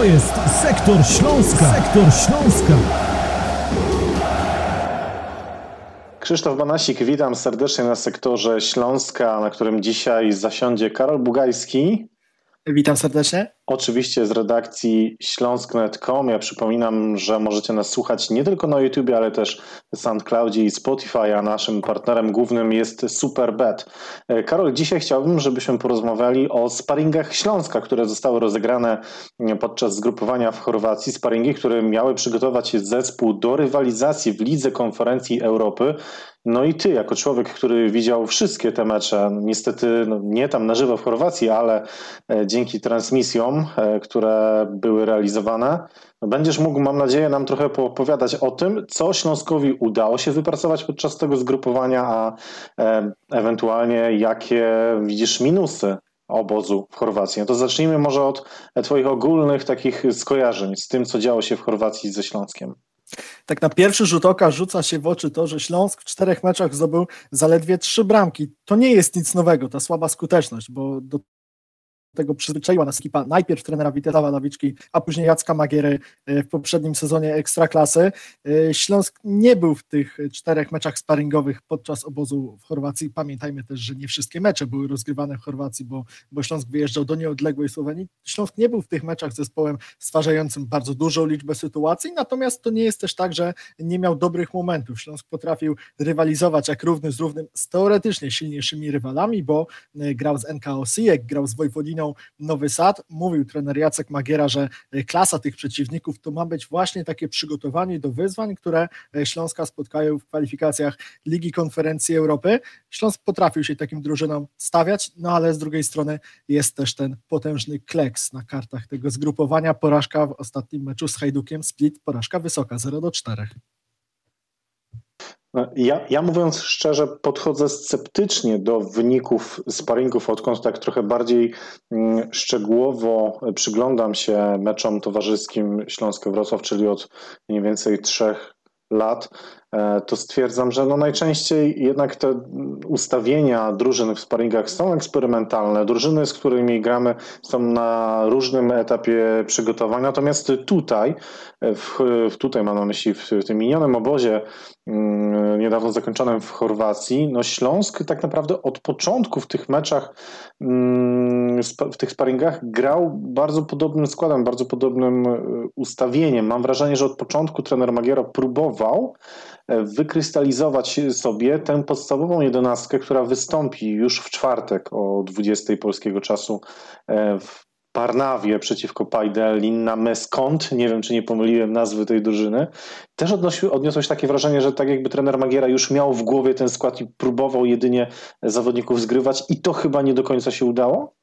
To jest Sektor Śląska. Sektor Śląska. Krzysztof Banasik, witam serdecznie na sektorze Śląska, na którym dzisiaj zasiądzie Karol Bugajski. Witam serdecznie. Oczywiście z redakcji śląsk.net.com. Ja przypominam, że możecie nas słuchać nie tylko na YouTube, ale też SoundCloudzie i Spotify, a naszym partnerem głównym jest Superbet. E, Karol, dzisiaj chciałbym, żebyśmy porozmawiali o sparingach Śląska, które zostały rozegrane podczas zgrupowania w Chorwacji. Sparingi, które miały przygotować zespół do rywalizacji w Lidze Konferencji Europy. No i ty, jako człowiek, który widział wszystkie te mecze, niestety no, nie tam na żywo w Chorwacji, ale e, dzięki transmisjom, e, które były realizowane, no, będziesz mógł, mam nadzieję, nam trochę poopowiadać o tym, co Śląskowi udało się wypracować podczas tego zgrupowania, a e, ewentualnie jakie widzisz minusy obozu w Chorwacji. No to zacznijmy może od Twoich ogólnych takich skojarzeń z tym, co działo się w Chorwacji ze Śląskiem tak na pierwszy rzut oka rzuca się w oczy to, że Śląsk w czterech meczach zdobył zaledwie trzy bramki. To nie jest nic nowego, ta słaba skuteczność, bo do tego przyzwyczaiła nas ekipa najpierw trenera Witesława Lawiczki, a później Jacka Magiery e, w poprzednim sezonie Ekstraklasy. E, Śląsk nie był w tych czterech meczach sparingowych podczas obozu w Chorwacji. Pamiętajmy też, że nie wszystkie mecze były rozgrywane w Chorwacji, bo, bo Śląsk wyjeżdżał do nieodległej Słowenii. Śląsk nie był w tych meczach zespołem stwarzającym bardzo dużą liczbę sytuacji, natomiast to nie jest też tak, że nie miał dobrych momentów. Śląsk potrafił rywalizować jak równy z równym z teoretycznie silniejszymi rywalami, bo e, grał z NKO Sijek, grał z Wojwodiną Nowy Sad. Mówił trener Jacek Magiera, że e, klasa tych przeciwników to ma być właśnie takie przygotowanie do wyzwań, które e, Śląska spotkają w kwalifikacjach Ligi Konferencji Europy. Śląsk potrafił się takim drużynom stawiać, no ale z drugiej strony jest też ten potężny kleks na kartach tego zgrupowania. Porażka w ostatnim meczu z Hajdukiem Split, porażka wysoka 0 do 4. No, ja, ja mówiąc szczerze, podchodzę sceptycznie do wyników sparingów, odkąd tak trochę bardziej mm, szczegółowo przyglądam się meczom towarzyskim Śląsko-Wrocław, czyli od mniej więcej trzech lat. E, to stwierdzam, że no najczęściej jednak te ustawienia drużyn w sparingach są eksperymentalne. Drużyny, z którymi gramy, są na różnym etapie przygotowania. Natomiast tutaj, w, tutaj mam na myśli w, w tym minionym obozie mm, niedawno zakończonym w Chorwacji, no Śląsk tak naprawdę od początku w tych meczach, mm, w tych sparingach grał bardzo podobnym składem, bardzo podobnym e, ustawieniem. Mam wrażenie, że od początku trener Magiero próbował wykrystalizować sobie tę podstawową jedenastkę, która wystąpi już w czwartek o 20 polskiego czasu e, w Parnawie przeciwko Pajdelin na Meskont. Nie wiem, czy nie pomyliłem nazwy tej drużyny. Też odnosił, odniosłeś takie wrażenie, że tak jakby trener Magiera już miał w głowie ten skład i próbował jedynie zawodników zgrywać i to chyba nie do końca się udało?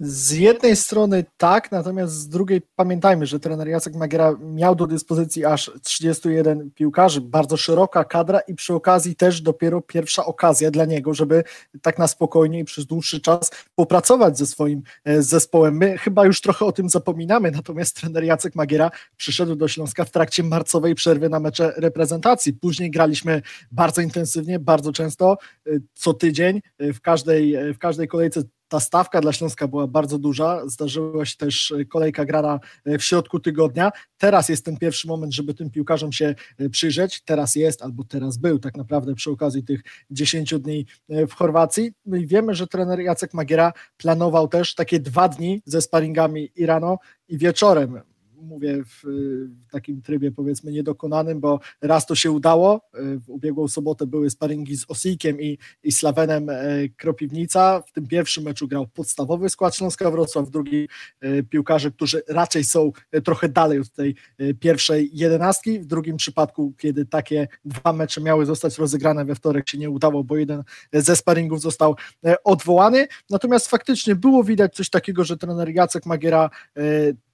Z jednej strony tak, natomiast z drugiej pamiętajmy, że trener Jacek Magiera miał do dyspozycji aż 31 piłkarzy, bardzo szeroka kadra i przy okazji też dopiero pierwsza okazja dla niego, żeby tak na spokojnie i przez dłuższy czas popracować ze swoim e, zespołem. My chyba już trochę o tym zapominamy, natomiast trener Jacek Magiera przyszedł do Śląska w trakcie marcowej przerwy na mecze reprezentacji. Później graliśmy bardzo intensywnie, bardzo często, e, co tydzień, e, w każdej, w każdej kolejce ta stawka dla Śląska była bardzo duża. Zdarzyła się też e, kolejka grana e, w środku tygodnia. Teraz jest ten pierwszy moment, żeby tym piłkarzom się e, przyjrzeć. Teraz jest, albo teraz był tak naprawdę przy okazji tych 10 dni w Chorwacji. No i wiemy, że trener Jacek Magiera planował też takie dwa dni ze sparingami i rano i wieczorem mówię w, w, takim trybie powiedzmy niedokonanym, bo raz to się udało, w ubiegłą sobotę były sparingi z Osijkiem i, i Slawenem e, Kropiwnica, w tym pierwszym meczu grał podstawowy skład Śląska Wrocław, w drugim e, piłkarze, którzy raczej są e, trochę dalej od tej pierwszej jedenastki, w drugim przypadku, kiedy takie dwa mecze miały zostać rozegrane we wtorek się nie udało, bo jeden ze sparingów został odwołany, natomiast faktycznie było widać coś takiego, że trener Jacek Magiera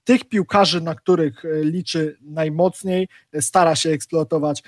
tych piłkarzy, na których e, liczy najmocniej, e, stara się eksploatować e,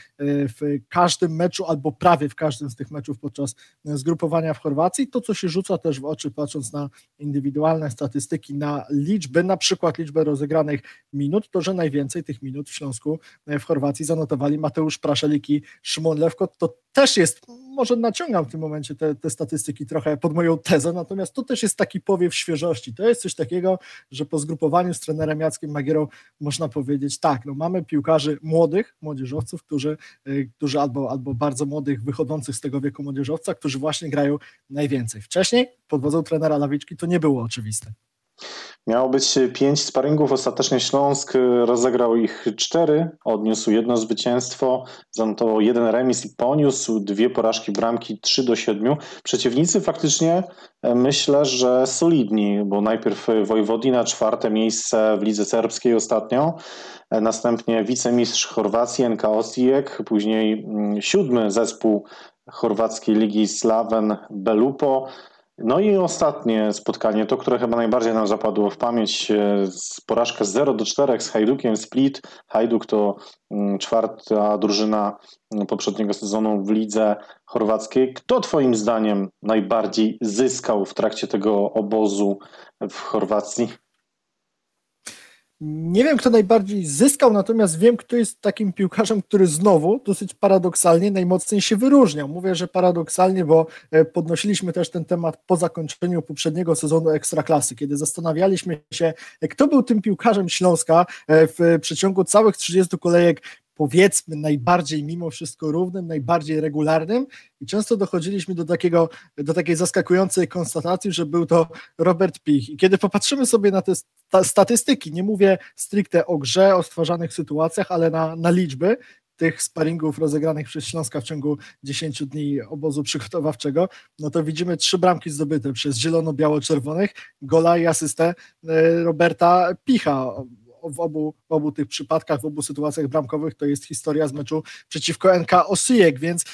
w każdym meczu albo prawie w każdym z tych meczów podczas zgrupowania w Chorwacji. To, co się rzuca też w oczy, patrząc na indywidualne statystyki, na liczby, na przykład liczbę rozegranych minut, to że najwięcej tych minut w Śląsku w Chorwacji zanotowali Mateusz Praszelik i Szymon Lewko. To też jest, może naciągam w tym momencie te, te, statystyki trochę pod moją tezę, natomiast to też jest taki powiew świeżości. To jest coś takiego, że po zgrupowaniu z trenerem Jackiem Magierą można powiedzieć tak, no mamy piłkarzy młodych, młodzieżowców, którzy, y, którzy albo, albo bardzo młodych, wychodzących z tego wieku młodzieżowca, którzy właśnie grają najwięcej. Wcześniej pod wodzą trenera Lawiczki to nie było oczywiste. Miało być pięć sparingów, ostatecznie Śląsk rozegrał ich cztery, odniósł jedno zwycięstwo, zanotował jeden remis i poniósł dwie porażki bramki 3 do 7. Przeciwnicy faktycznie e, myślę, że solidni, bo najpierw Wojwodina, czwarte miejsce w lidze serbskiej ostatnio, e, następnie wicemistrz Chorwacji NK Osijek, później mm, siódmy zespół chorwackiej ligi Slaven Belupo, no i ostatnie spotkanie, to które chyba najbardziej nam zapadło w pamięć, e, porażka 0 do 4 z Hajdukiem Split. Hajduk to mm, czwarta drużyna mm, poprzedniego sezonu w lidze chorwackiej. Kto twoim zdaniem najbardziej zyskał w trakcie tego obozu w Chorwacji? Nie wiem, kto najbardziej zyskał, natomiast wiem, kto jest takim piłkarzem, który znowu dosyć paradoksalnie najmocniej się wyróżniał. Mówię, że paradoksalnie, bo e, podnosiliśmy też ten temat po zakończeniu poprzedniego sezonu Ekstraklasy, kiedy zastanawialiśmy się, e, kto był tym piłkarzem Śląska e, w przeciągu całych 30 kolejek powiedzmy najbardziej mimo wszystko równym, najbardziej regularnym i często dochodziliśmy do, takiego, do takiej zaskakującej konstatacji, że był to Robert Pich. I kiedy popatrzymy sobie na te statystyki, nie mówię stricte o grze, o stwarzanych sytuacjach, ale na, na liczby, tych sparingów rozegranych przez Śląska w ciągu 10 dni obozu przygotowawczego, no to widzimy trzy bramki zdobyte przez zielono-biało-czerwonych, gola i asystę e, Roberta Picha w obu, w obu tych przypadkach, w obu sytuacjach bramkowych to jest historia z meczu przeciwko NK Osijek, więc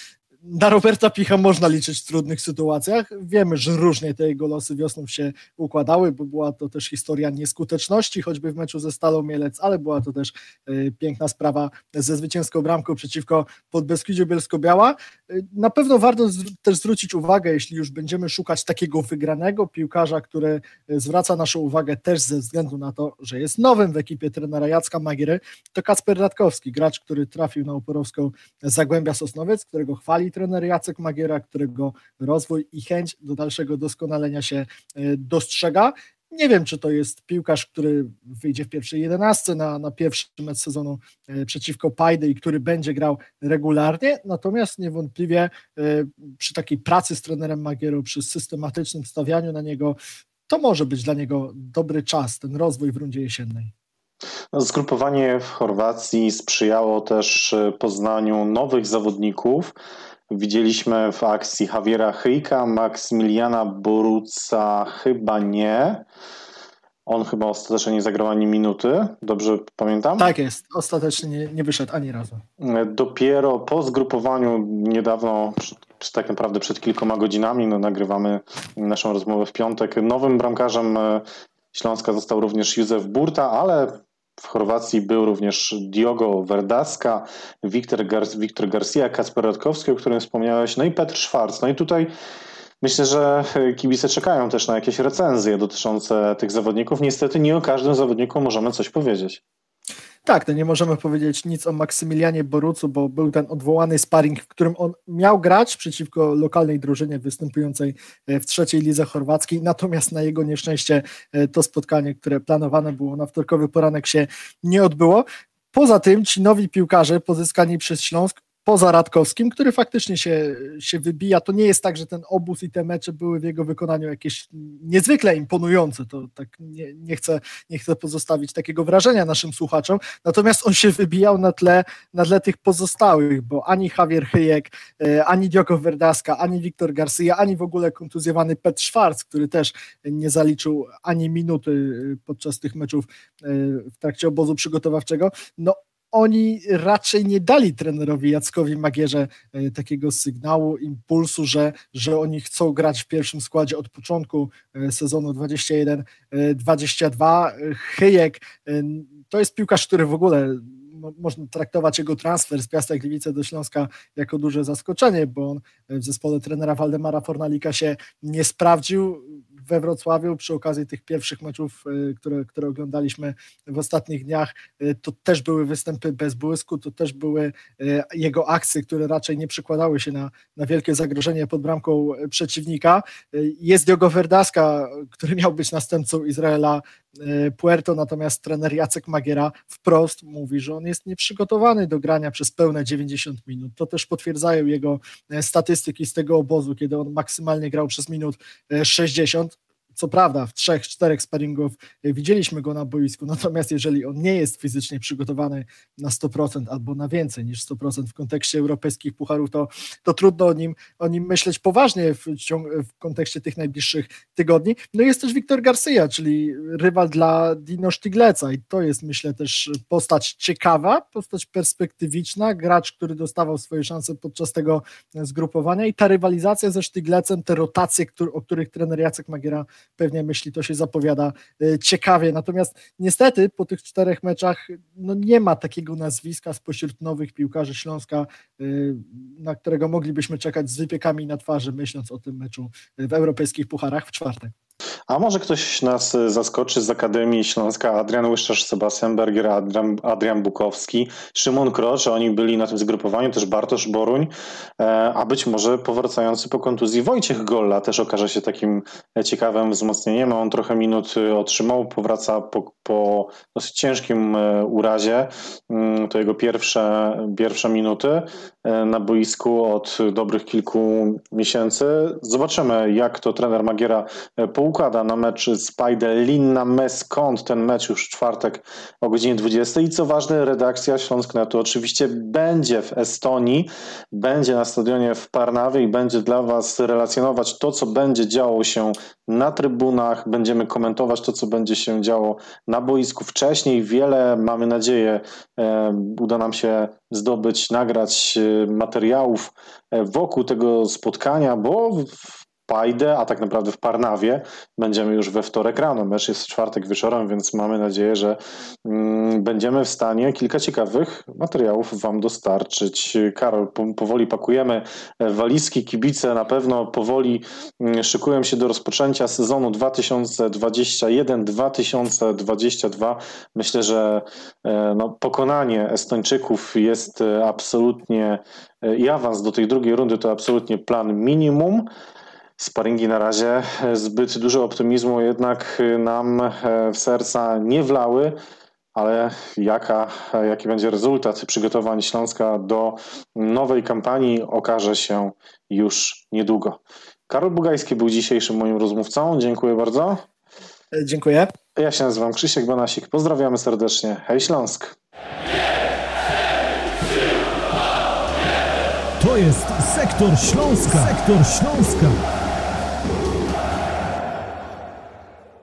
na Roberta Picha można liczyć w trudnych sytuacjach. Wiemy, że różnie te jego losy wiosną się układały, bo była to też historia nieskuteczności, choćby w meczu ze Stalą Mielec, ale była to też y, piękna sprawa ze zwycięską bramką przeciwko Podbeskidziu Bielsko-Biała. Y, na pewno warto też zwrócić uwagę, jeśli już będziemy szukać takiego wygranego piłkarza, który y, zwraca naszą uwagę też ze względu na to, że jest nowym w ekipie trenera Jacka Magiery, to Kacper Radkowski, gracz, który trafił na Oporowską Zagłębia Sosnowiec, którego chwali trener Jacek Magiera, którego rozwój i chęć do dalszego doskonalenia się e, dostrzega. Nie wiem, czy to jest piłkarz, który wyjdzie w pierwszej jedenastce na, na pierwszy mecz sezonu e, przeciwko Pajdy i który będzie grał regularnie, natomiast niewątpliwie e, przy takiej pracy z trenerem Magierą, przy systematycznym stawianiu na niego, to może być dla niego dobry czas, ten rozwój w rundzie jesiennej. No, zgrupowanie w Chorwacji sprzyjało też poznaniu nowych zawodników. Widzieliśmy w akcji Javiera Hyjka, Maksymiliana Boruca chyba nie. On chyba ostatecznie nie zagrał ani minuty, dobrze pamiętam? Tak jest, ostatecznie nie, nie wyszedł ani razu. Dopiero po zgrupowaniu niedawno, czy tak naprawdę przed kilkoma godzinami, no, nagrywamy naszą rozmowę w piątek, nowym bramkarzem e, Śląska został również Józef Burta, ale w Chorwacji był również Diogo Verdaska, Wiktor, Gar Wiktor Garcia, Kacper Radkowski, o którym wspomniałeś, no i Petr Schwarz. No i tutaj myślę, że kibice czekają też na jakieś recenzje dotyczące tych zawodników. Niestety nie o każdym zawodniku możemy coś powiedzieć. Tak, to nie możemy powiedzieć nic o Maksymilianie Borucu, bo był ten odwołany sparring, w którym on miał grać przeciwko lokalnej drużynie występującej e, w trzeciej lidze chorwackiej, natomiast na jego nieszczęście e, to spotkanie, które planowane było na wtorkowy poranek się nie odbyło. Poza tym ci nowi piłkarze pozyskani przez Śląsk poza Radkowskim, który faktycznie się, się wybija. To nie jest tak, że ten obóz i te mecze były w jego wykonaniu jakieś niezwykle imponujące. To tak nie, nie, chcę, nie chcę pozostawić takiego wrażenia naszym słuchaczom. Natomiast on się wybijał na tle, na tle tych pozostałych, bo ani Javier Hyjek, e, ani Dioko Verdaska, ani Wiktor Garcia, ani w ogóle kontuzjowany Pet Schwarz, który też nie zaliczył ani minuty e, podczas tych meczów e, w trakcie obozu przygotowawczego. No oni raczej nie dali trenerowi Jackowi Magierze e, takiego sygnału, impulsu, że, że oni chcą grać w pierwszym składzie od początku e, sezonu 21-22. Chyjek e, to jest piłkarz, który w ogóle można traktować jego transfer z Piasta Gliwice do Śląska jako duże zaskoczenie, bo on w zespole trenera Waldemara Fornalika się nie sprawdził we Wrocławiu przy okazji tych pierwszych meczów, które, które oglądaliśmy w ostatnich dniach, to też były występy bez błysku, to też były jego akcje, które raczej nie przykładały się na, na wielkie zagrożenie pod bramką przeciwnika. Jest Diogo Verdaska, który miał być następcą Izraela Puerto, natomiast trener Jacek Magiera wprost mówi, że on jest nieprzygotowany do grania przez pełne 90 minut. To też potwierdzają jego e, statystyki z tego obozu, kiedy on maksymalnie grał przez minut 60. E, co prawda, w trzech, czterech sparingów widzieliśmy go na boisku, natomiast jeżeli on nie jest fizycznie przygotowany na 100% albo na więcej niż 100% w kontekście europejskich pucharów, to, to trudno o nim, o nim myśleć poważnie w, w kontekście tych najbliższych tygodni. No jest też Wiktor Garcia, czyli rywal dla Dino Sztygleca i to jest myślę też postać ciekawa, postać perspektywiczna, gracz, który dostawał swoje szanse podczas tego zgrupowania i ta rywalizacja ze Sztyglecem, te rotacje, o których trener Jacek Magiera pewnie myśli, to się zapowiada e, ciekawie. Natomiast niestety po tych czterech meczach no nie ma takiego nazwiska spośród nowych piłkarzy Śląska, e, na którego moglibyśmy czekać z wypiekami na twarzy, myśląc o tym meczu w europejskich pucharach w czwartek. A może ktoś nas zaskoczy z Akademii Śląska, Adrian Łyszczarz, Sebastian Berger, Adrian, Adrian Bukowski, Szymon Krocz, oni byli na tym zgrupowaniu, też Bartosz Boruń, e, a być może powracający po kontuzji Wojciech Golla też okaże się takim ciekawym wzmocnieniem. On trochę minut otrzymał, powraca po, po dosyć ciężkim e, urazie. Mm, to jego pierwsze, pierwsze minuty e, na boisku od dobrych kilku miesięcy. Zobaczymy, jak to trener Magiera poukłada na mecz z Pajdelina Meskąd, ten mecz już w czwartek o godzinie 20. I co ważne, redakcja Śląsknetu oczywiście będzie w Estonii, będzie na stadionie w Parnawie i będzie dla Was relacjonować to, co będzie działo się na trybunach, będziemy komentować to, co będzie się działo na boisku wcześniej. Wiele, mamy nadzieję, e, uda nam się zdobyć, nagrać e, materiałów e, wokół tego spotkania, bo Pajdę, a tak naprawdę w Parnawie będziemy już we wtorek rano. Mecz jest w czwartek wieczorem, więc mamy nadzieję, że mm, będziemy w stanie kilka ciekawych materiałów Wam dostarczyć. Karol, powoli pakujemy walizki, kibice na pewno powoli mm, szykują się do rozpoczęcia sezonu 2021-2022. Myślę, że e, no, pokonanie Estończyków jest e, absolutnie e, i awans do tej drugiej rundy to absolutnie plan minimum. Sparingi na razie zbyt dużo optymizmu jednak nam e, w serca nie wlały, ale jaka, jaki będzie rezultat przygotowań Śląska do nowej kampanii okaże się już niedługo. Karol Bugajski był dzisiejszym moim rozmówcą. Dziękuję bardzo. E, dziękuję. Ja się nazywam Krzysiek Banasik. Pozdrawiamy serdecznie. Hej Śląsk. To jest Sektor Śląska. Sektor Śląska.